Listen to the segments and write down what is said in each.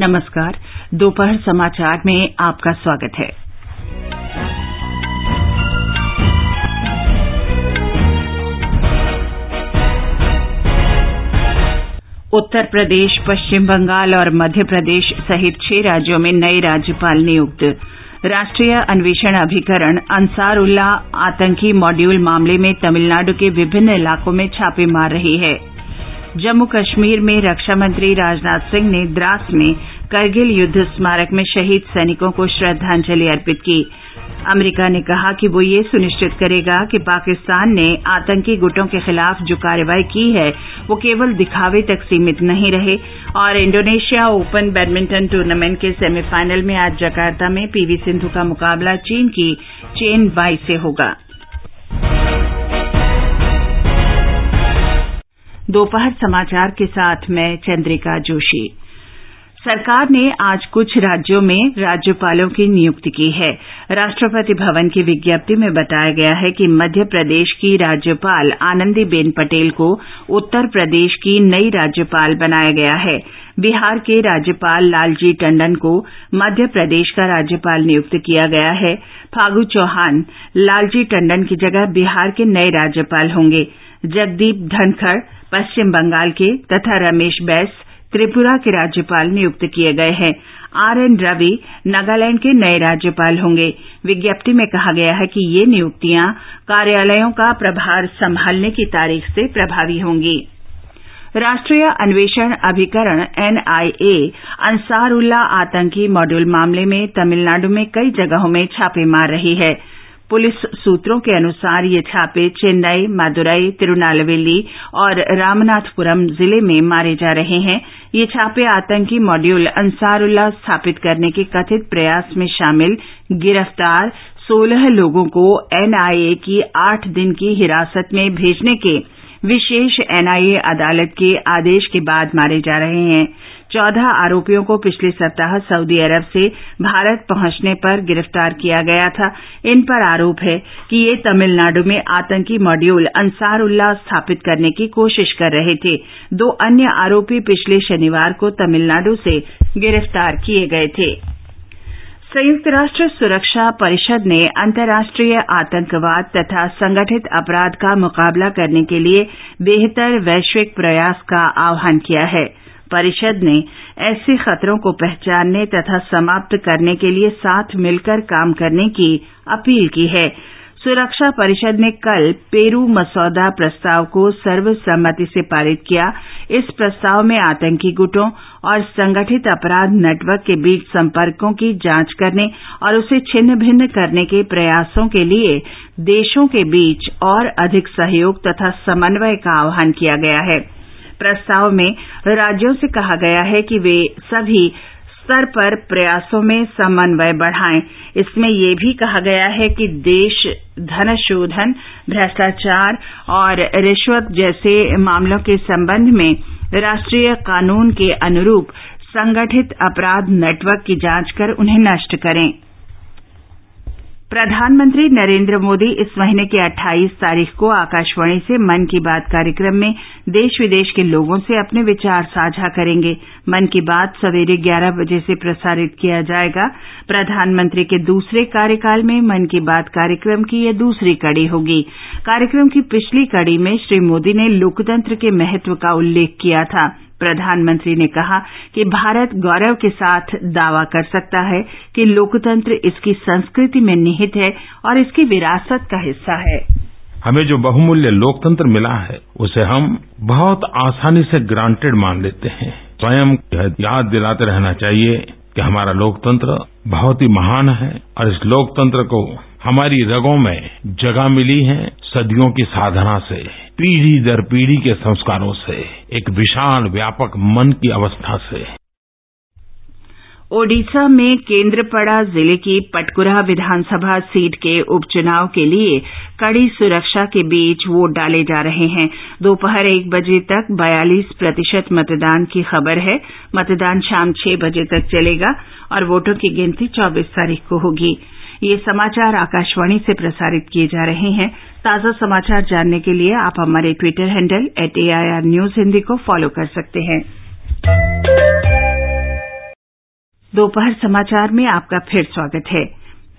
नमस्कार, दोपहर समाचार में आपका स्वागत है। उत्तर प्रदेश, पश्चिम बंगाल और मध्य प्रदेश सहित छह राज्यों में नए राज्यपाल नियुक्त। राष्ट्रीय अन्वेषण अभिकरण, अंसारुल्लाह, आतंकी मॉड्यूल मामले में तमिलनाडु के विभिन्न इलाकों में छापे मार रही है। जम्मू कश्मीर में रक्षा मंत्री राजनाथ सिंह ने द्रास में करगिल युद्ध स्मारक में शहीद सैनिकों को श्रद्धांजलि अर्पित की। अमरीका ने कहा कि वो ये सुनिश्चित करेगा कि पाकिस्तान ने आतंकी गुटों के खिलाफ जो कार्रवाई की है, वो केवल दिखावे तक सीमित नहीं रहे और इंडोनेशिया ओपन बैडमिंटन टूर्नामेंट के सेमीफाइनल में आज जकार्ता में पीवी सिंधु का मुकाबला चीन की चेन बाई से होगा। दोपहर समाचार के साथ मैं चंद्रिका जोशी। सरकार ने आज कुछ राज्यों में राज्यपालों की नियुक्ति की है। राष्ट्रपति भवन की विज्ञप्ति में बताया गया है कि मध्य प्रदेश की राज्यपाल आनंदीबेन पटेल को उत्तर प्रदेश की नई राज्यपाल बनाया गया है। बिहार के राज्यपाल लालजी टंडन को मध्य प्रदेश का राज्यपाल नियुक्त किया गया है। फागू चौहान, लालजी टंडन की जगह बिहार के नए राज्यपाल होंगे। जगदीप धनखड़ पश्चिम बंगाल के तथा रमेश बैस त्रिपुरा के राज्यपाल नियुक्त किए गए हैं। आर एन रवि नागालैंड के नए राज्यपाल होंगे। विज्ञप्ति में कहा गया है कि ये नियुक्तियाँ कार्यालयों का प्रभार संभालने की तारीख से प्रभावी होंगी। राष्ट्रीय अन्वेषण अभिकरण एनआईए अंसारुल्लाह आतंकी मॉड्यूल मामले में तमिलनाडु में कई जगहों में छापे मार रही है। पुलिस सूत्रों के अनुसार ये छापे चेन्नई मदुरई तिरुनालवेली और रामनाथपुरम ज़िले में मारे जा रहे हैं। ये छापे आतंकी मॉड्यूल अंसारुल्लाह स्थापित करने के कथित प्रयास में शामिल। गिरफ़्तार सोलह लोगों को एनआईए की आठ दिन की हिरासत में भेजने के विशेष एनआईए अदालत के आदेश के बाद मारे जा रहे हैं। चौदह आरोपियों को पिछले सप्ताह सऊदी अरब से भारत पहुँचने पर गिरफ़्तार किया गया था। इन पर आरोप है कि ये तमिलनाडु में आतंकी मॉड्यूल अंसार उल्लाह स्थापित करने की कोशिश कर रहे थे। दो अन्य आरोपी पिछले शनिवार को तमिलनाडु से गिरफ़्तार किए गए थे। संयुक्त राष्ट्र सुरक्षा परिषद ने अंतर्राष्ट्रीय आतंकवाद तथा संगठित अपराध का मुकाबला करने के लिए बेहतर वैश्विक प्रयास का आह्वान किया है। परिषद ने ऐसे खतरों को पहचानने तथा समाप्त करने के लिए साथ मिलकर काम करने की अपील की है। सुरक्षा परिषद ने कल पेरू मसौदा प्रस्ताव को सर्वसम्मति से पारित किया। इस प्रस्ताव में आतंकी गुटों और संगठित अपराध नेटवर्क के बीच संपर्कों की जाँच करने और उसे छिन्न भिन्न करने के प्रयासों के लिए देशों के बीच और अधिक सहयोग तथा समन्वय का आह्वान किया गया है। प्रस्ताव में राज्यों से कहा गया है कि वे सभी स्तर पर प्रयासों में समन्वय बढ़ाएँ। इसमें यह भी कहा गया है कि देश धन शोधन भ्रष्टाचार और रिश्वत जैसे मामलों के संबंध में राष्ट्रीय कानून के अनुरूप संगठित अपराध नेटवर्क की जाँच कर उन्हें नष्ट करें। प्रधानमंत्री नरेन्द्र मोदी इस महीने की अट्ठाईस तारीख को आकाशवाणी से मन की बात कार्यक्रम में देश विदेश के लोगों से अपने विचार साझा करेंगे। मन की बात सवेरे ग्यारह बजे से प्रसारित किया जाएगा। प्रधानमंत्री के दूसरे कार्यकाल में मन की बात कार्यक्रम की यह दूसरी कड़ी होगी। कार्यक्रम की पिछली कड़ी में श्री मोदी ने लोकतंत्र के महत्व का उल्लेख किया था। प्रधानमंत्री ने कहा कि भारत गौरव के साथ दावा कर सकता है कि लोकतंत्र इसकी संस्कृति में निहित है और इसकी विरासत का हिस्सा है। हमें जो बहुमूल्य लोकतंत्र मिला है, उसे हम बहुत आसानी से ग्रांटेड मान लेते हैं। स्वयं याद दिलाते रहना चाहिए कि हमारा लोकतंत्र बहुत ही महान है और इस लोकतंत्र को हमारी रगों में जगह मिली है सदियों की साधना से। पीढ़ी दर पीढ़ी के संस्कारों से, एक विशाल, व्यापक मन की अवस्था से। ओडिशा में केन्द्रपड़ा ज़िले की पटकुरा विधानसभा सीट के उपचुनाव के लिए कड़ी सुरक्षा के बीच वोट डाले जा रहे हैं। दोपहर एक बजे तक बयालीस प्रतिशत मतदान की खबर है। मतदान शाम छह बजे तक चलेगा और वोटों की गिनती चौबीस तारीख को होगी। ये समाचार आकाशवाणी से प्रसारित किए जा रहे हैं। ताज़ा समाचार जानने के लिए आप हमारे Twitter handle at news Hindi को फॉलो कर सकते हैं। दोपहर समाचार में आपका फिर स्वागत है।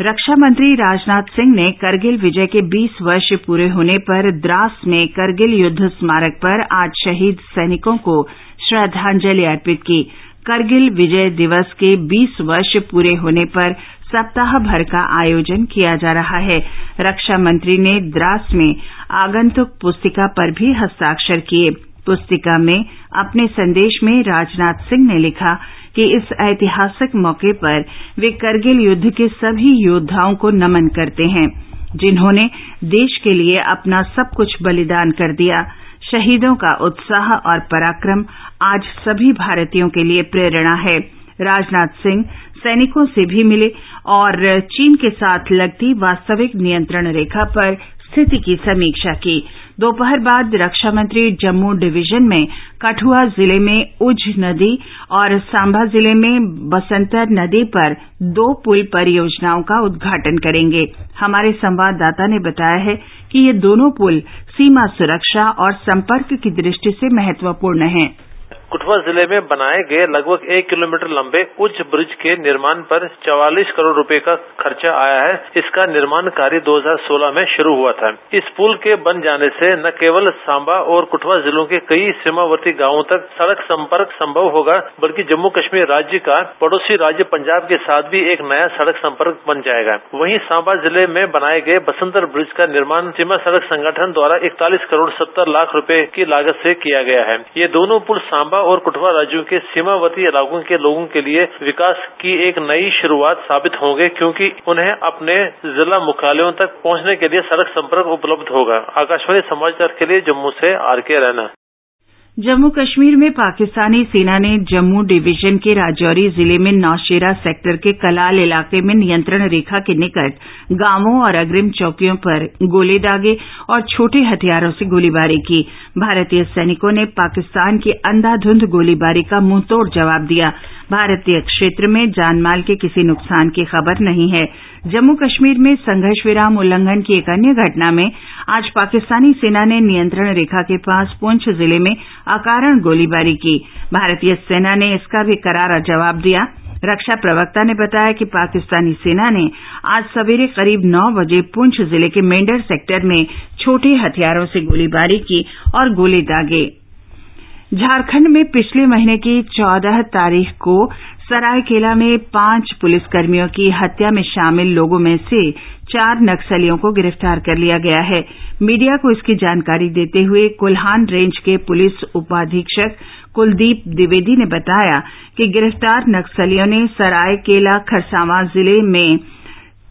रक्षा मंत्री राजनाथ सिंह ने करगिल विजय के 20 वर्ष पूरे होने पर द्रास में करगिल युद्ध स्मारक पर आज शहीद सैनिकों को श्रद्धांजलि अर्पित की। करगिल विजय दिवस के 20 वर्ष पूरे होने पर सप्ताह भर का आयोजन किया जा रहा है। रक्षा मंत्री ने द्रास में आगंतुक पुस्तिका पर भी हस्ताक्षर किए। पुस्तिका में अपने संदेश में राजनाथ सिंह ने लिखा कि इस ऐतिहासिक मौके पर वे करगिल युद्ध के सभी योद्धाओं को नमन करते हैं, जिन्होंने देश के लिए अपना सब कुछ बलिदान कर दिया। शहीदों का उत्साह और पराक्रम आज सभी भारतीयों के लिए प्रेरणा है। राजनाथ सिंह सैनिकों से भी मिले और चीन के साथ लगती वास्तविक नियंत्रण रेखा पर स्थिति की समीक्षा की। दोपहर बाद रक्षा मंत्री जम्मू डिवीज़न में कठुआ ज़िले में उझ नदी और सांबा ज़िले में बसंतर नदी पर दो पुल परियोजनाओं का उद्घाटन करेंगे। हमारे संवाददाता ने बताया है कि ये दोनों पुल सीमा सुरक्षा और संपर्क की दृष्टि से महत्वपूर्ण हैं। कठुआ ज़िले में बनाए गए लगभग एक किलोमीटर लंबे उच्च ब्रिज के निर्माण पर चवालीस करोड़ रुपए का खर्चा आया है। इसका निर्माण कार्य 2016 में शुरू हुआ था। इस पुल के बन जाने से न केवल सांबा और कठुआ जिलों के कई सीमावर्ती गाँवों तक सड़क संपर्क संभव होगा, बल्कि जम्मू कश्मीर राज्य का पड़ोसी राज्य पंजाब के साथ भी एक नया सड़क संपर्क बन जाएगा। वहीं सांबा ज़िले में बनाए गए बसंतर ब्रिज का निर्माण सीमा सड़क संगठन द्वारा इकतालीस करोड़ सत्तर लाख रुपये की लागत से किया गया है। ये दोनों पुल सांबा और कठुआ राज्यों के सीमावर्ती इलाकों के लोगों के लिए विकास की एक नई शुरुआत साबित होंगे, क्योंकि उन्हें अपने जिला मुख्यालयों तक पहुँचने के लिए सड़क संपर्क उपलब्ध होगा। आकाशवाणी समाचार के लिए जम्मू से आर के रैना। जम्मू कश्मीर में पाकिस्तानी सेना ने जम्मू डिवीज़न के राजौरी ज़िले में नौशेरा सेक्टर के कलाल इलाके में नियंत्रण रेखा के निकट गाँवों और अग्रिम चौकियों पर गोले दागे और छोटे हथियारों से गोलीबारी की। भारतीय सैनिकों ने पाकिस्तान की अंधाधुंध गोलीबारी का मुंहतोड़ जवाब दिया। भारतीय क्षेत्र में जानमाल के किसी नुकसान की खबर नहीं है। जम्मू कश्मीर में संघर्ष विराम उल्लंघन की एक अन्य घटना में आज पाकिस्तानी सेना ने नियंत्रण रेखा के पास पुंछ ज़िले में अकारण गोलीबारी की। भारतीय सेना ने इसका भी करारा जवाब दिया। रक्षा प्रवक्ता ने बताया कि पाकिस्तानी सेना ने आज सवेरे करीब नौ बजे पुंछ ज़िले के मेंढर सेक्टर में छोटे हथियारों से गोलीबारी की और गोले दागे। झारखंड में पिछले महीने की चौदह तारीख को सरायकेला में पाँच पुलिसकर्मियों की हत्या में शामिल लोगों में से चार नक्सलियों को गिरफ़्तार कर लिया गया है। मीडिया को इसकी जानकारी देते हुए कुल्हान रेंज के पुलिस उपाधीक्षक कुलदीप द्विवेदी ने बताया कि गिरफ़्तार नक्सलियों ने सरायकेला खरसावां ज़िले में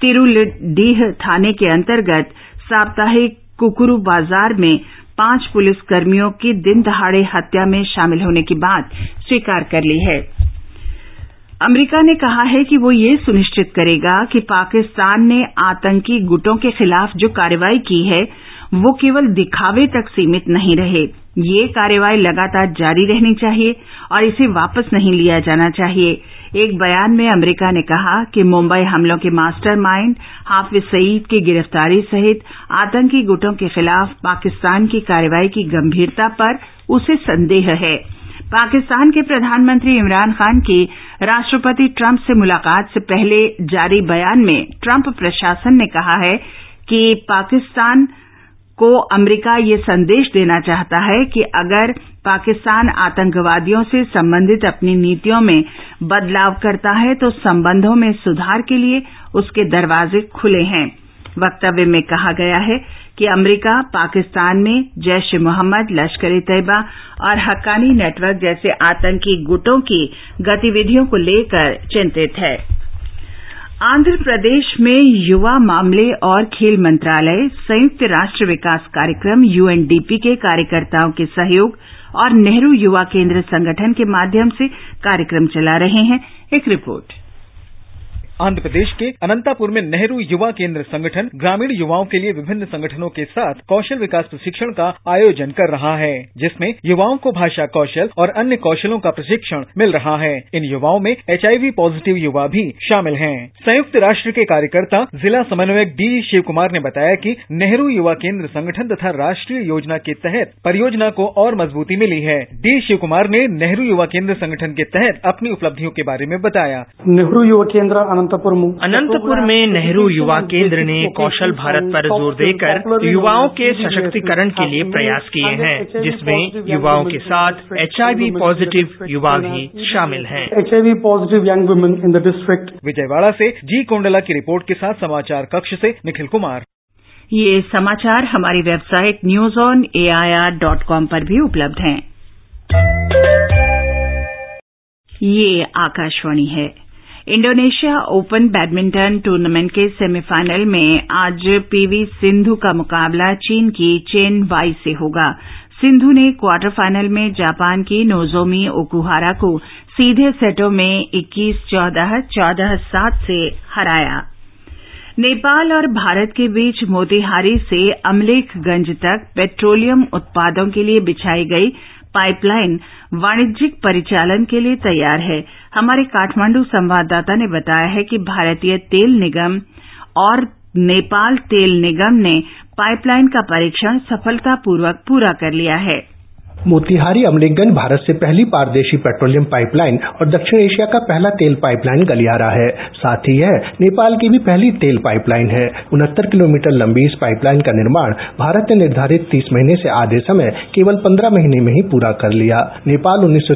तिरुलीडीह थाने के अंतर्गत साप्ताहिक कुकरू बाज़ार में पाँच पुलिसकर्मियों की दिन दहाड़े हत्या में शामिल होने की बात स्वीकार कर ली है। अमरीका ने कहा है कि वो ये सुनिश्चित करेगा कि पाकिस्तान ने आतंकी गुटों के खिलाफ जो कार्रवाई की है वो केवल दिखावे तक सीमित नहीं रहे। ये कार्रवाई लगातार जारी रहनी चाहिए और इसे वापस नहीं लिया जाना चाहिए। एक बयान में अमरीका ने कहा कि मुंबई हमलों के मास्टरमाइंड, हाफिज सईद की गिरफ्तारी सहित आतंकी गुटों के खिलाफ पाकिस्तान की कार्रवाई की गंभीरता पर उसे संदेह है। पाकिस्तान के प्रधानमंत्री इमरान खान की राष्ट्रपति ट्रंप से मुलाकात से पहले जारी बयान में ट्रंप प्रशासन ने कहा है कि पाकिस्तान को अमरीका यह संदेश देना चाहता है कि अगर पाकिस्तान आतंकवादियों से संबंधित अपनी नीतियों में बदलाव करता है तो संबंधों में सुधार के लिए उसके दरवाजे खुले हैं। वक्तव्य में कहा गया है कि अमरीका पाकिस्तान में जैश ए मोहम्मद, लश्कर ए तैयबा और हक्कानी नेटवर्क जैसे आतंकी गुटों की गतिविधियों को लेकर चिंतित है। आंध्र प्रदेश में युवा मामले और खेल मंत्रालय, संयुक्त राष्ट्र विकास कार्यक्रम यूएनडीपी के कार्यकर्ताओं के सहयोग और नेहरू युवा केंद्र संगठन के माध्यम से कार्यक्रम चला रहे हैं। एक रिपोर्ट। आंध्र प्रदेश के अनंतापुर में नेहरू युवा केंद्र संगठन ग्रामीण युवाओं के लिए विभिन्न संगठनों के साथ कौशल विकास प्रशिक्षण का आयोजन कर रहा है, जिसमें युवाओं को भाषा कौशल और अन्य कौशलों का प्रशिक्षण मिल रहा है। इन युवाओं में एचआईवी पॉजिटिव युवा भी शामिल हैं। संयुक्त राष्ट्र के कार्यकर्ता जिला समन्वयक डी शिव कुमार ने बताया कि नेहरू युवा केंद्र संगठन तथा राष्ट्रीय योजना के तहत परियोजना को और मजबूती मिली है। डी शिव कुमार ने नेहरू युवा केंद्र संगठन के तहत अपनी उपलब्धियों के बारे में बताया। नेहरू युवा केंद्र अनंतपुर अनंतपुर में नेहरू युवा केंद्र ने कौशल भारत पर ज़ोर देकर युवाओं के सशक्तिकरण के लिए प्रयास किए हैं जिसमें युवाओं के साथ एचआईवी पॉजिटिव युवा भी शामिल हैं। HIV positive young women in the district Vijayawada से जी कोंडला की रिपोर्ट के साथ समाचार कक्ष से निखिल कुमार। ये समाचार हमारी website news on AIR dot com पर भी उपलब्ध हैं। ये आकाशवाणी है। इंडोनेशिया ओपन बैडमिंटन टूर्नामेंट के सेमीफाइनल में आज पीवी सिंधु का मुकाबला चीन की चेन वाई से होगा। सिंधु ने क्वार्टर फाइनल में जापान की नोजोमी ओकुहारा को सीधे सेटों में 21 14 14 7 से हराया। नेपाल और भारत के बीच मोतीहारी से अमलेखगंज तक पेट्रोलियम उत्पादों के लिए बिछाई गई पाइपलाइन वाणिज्यिक परिचालन के लिए तैयार है। हमारे काठमांडू संवाददाता ने बताया है कि भारतीय तेल निगम और नेपाल तेल निगम ने पाइपलाइन का परीक्षण सफलतापूर्वक पूरा कर लिया है। मोतिहारी अमलेखगंज भारत से पहली पारदेशी पेट्रोलियम पाइपलाइन और दक्षिण एशिया का पहला तेल पाइपलाइन गलियारा है। साथ ही यह नेपाल की भी पहली तेल पाइपलाइन है। उनहत्तर किलोमीटर लंबी इस पाइपलाइन का निर्माण भारत ने निर्धारित तीस महीने से आधे समय, केवल पंद्रह महीने में ही पूरा कर लिया। नेपाल उन्नीस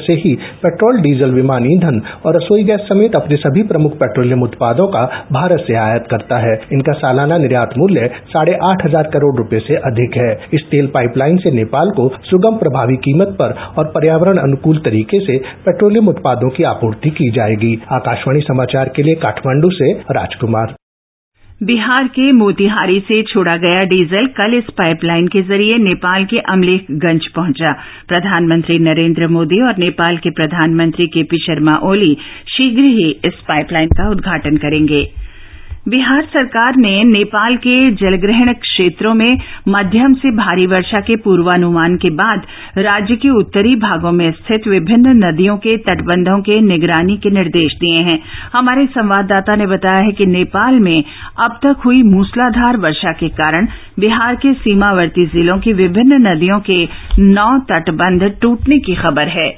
से ही पेट्रोल, डीजल, विमान, ईंधन और रसोई गैस समेत अपने सभी प्रमुख पेट्रोलियम उत्पादों का भारत से आयात करता है। इनका सालाना निर्यात मूल्य साढ़े आठ हज़ार करोड़ रुपये से अधिक है। इस तेल पाइपलाइन से नेपाल को सुगम कम प्रभावी कीमत पर और पर्यावरण अनुकूल तरीके से पेट्रोलियम उत्पादों की आपूर्ति की जाएगी। आकाशवाणी समाचार के लिए काठमांडू से राजकुमार। बिहार के मोतिहारी से छोड़ा गया डीजल कल इस पाइपलाइन के ज़रिए नेपाल के अमलेखगंज पहुँचा। प्रधानमंत्री नरेंद्र मोदी और नेपाल के प्रधानमंत्री केपी शर्मा ओली शीघ्र ही इस पाइपलाइन का उद्घाटन करेंगे। बिहार सरकार ने नेपाल के जलग्रहण क्षेत्रों में मध्यम से भारी वर्षा के पूर्वानुमान के बाद राज्य के उत्तरी भागों में स्थित विभिन्न नदियों के तटबंधों के निगरानी के निर्देश दिए हैं। हमारे संवाददाता ने बताया है कि नेपाल में अब तक हुई मूसलाधार वर्षा के कारण बिहार के सीमावर्ती जिलों की विभिन्न नदियों के नौ तटबंध टूटने की खबर है।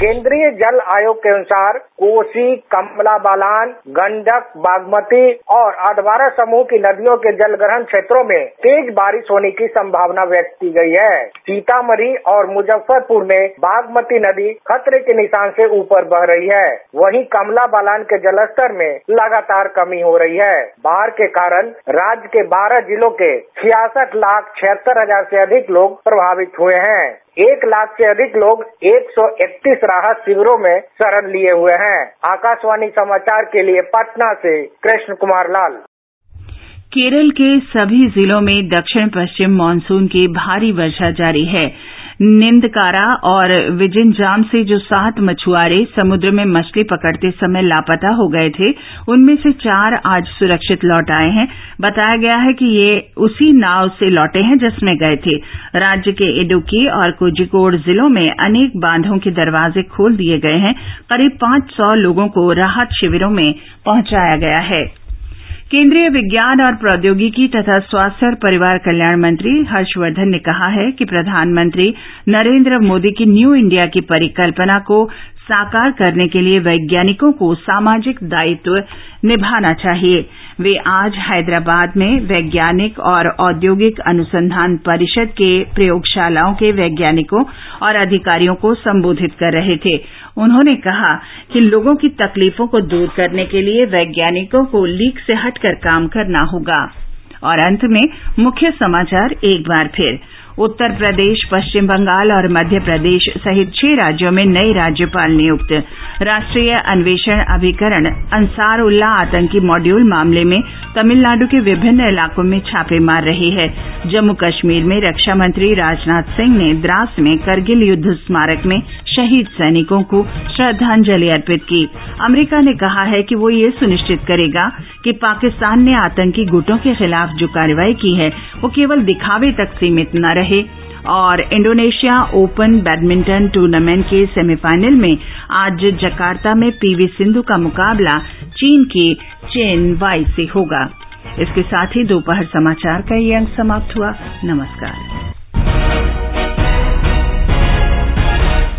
केंद्रीय जल आयोग के अनुसार कोसी, कमला बलान, गंडक, बागमती और अधवारा समूह की नदियों के जलग्रहण क्षेत्रों में तेज बारिश होने की संभावना व्यक्त की गई है। सीतामढ़ी और मुजफ्फरपुर में बागमती नदी खतरे के निशान से ऊपर बह रही है। वहीं कमला बलान के जलस्तर में लगातार कमी हो रही है। बाढ़ के कारण राज्य के बारह जिलों के छियासठ लाख छिहत्तर हज़ार से अधिक लोग प्रभावित हुए हैं। एक लाख से अधिक लोग 131 राहत शिविरों में शरण लिए हुए हैं। आकाशवाणी समाचार के लिए पटना से कृष्ण कुमार लाल। केरल के सभी जिलों में दक्षिण पश्चिम मानसून की भारी वर्षा जारी है। निंदकारा और विजिनजाम से जो सात मछुआरे समुद्र में मछली पकड़ते समय लापता हो गए थे, उनमें से चार आज सुरक्षित लौट आए हैं। बताया गया है कि ये उसी नाव से लौटे हैं जिसमें गए थे। राज्य के इडुक्की और कोझिकोड जिलों में अनेक बांधों के दरवाजे खोल दिए गए हैं। करीब पाँच सौ लोगों को राहत शिविरों में पहुँचाया गया है। केंद्रीय विज्ञान और प्रौद्योगिकी तथा स्वास्थ्य और परिवार कल्याण मंत्री हर्षवर्धन ने कहा है कि प्रधानमंत्री नरेन्द्र मोदी की न्यू इंडिया की परिकल्पना को साकार करने के लिए वैज्ञानिकों को सामाजिक दायित्व निभाना चाहिए। वे आज हैदराबाद में वैज्ञानिक और औद्योगिक अनुसंधान परिषद के प्रयोगशालाओं के वैज्ञानिकों और अधिकारियों को संबोधित कर रहे थे। उन्होंने कहा कि लोगों की तकलीफों को दूर करने के लिए वैज्ञानिकों को लीक से हटकर काम करना होगा। और अंत में मुख्य समाचार एक बार फिर। उत्तर प्रदेश, पश्चिम बंगाल और मध्य प्रदेश सहित छह राज्यों में नए राज्यपाल नियुक्त। राष्ट्रीय अन्वेषण अभिकरण अंसार उल्लाह आतंकी मॉड्यूल मामले में तमिलनाडु के विभिन्न इलाकों में छापे मार रही है। जम्मू कश्मीर में रक्षा मंत्री राजनाथ सिंह ने द्रास में करगिल युद्ध स्मारक में शहीद सैनिकों को श्रद्धांजलि अर्पित की। अमरीका ने कहा है कि वो ये सुनिश्चित करेगा कि पाकिस्तान ने आतंकी गुटों के खिलाफ जो कार्रवाई की है, वो केवल दिखावे तक सीमित न रहे। और इंडोनेशिया ओपन बैडमिंटन टूर्नामेंट के सेमीफाइनल में आज जकार्ता में पीवी सिंधु का मुकाबला चीन की चेन वाई से होगा। इसके साथ ही दोपहर समाचार का ये अंक समाप्त हुआ। नमस्कार।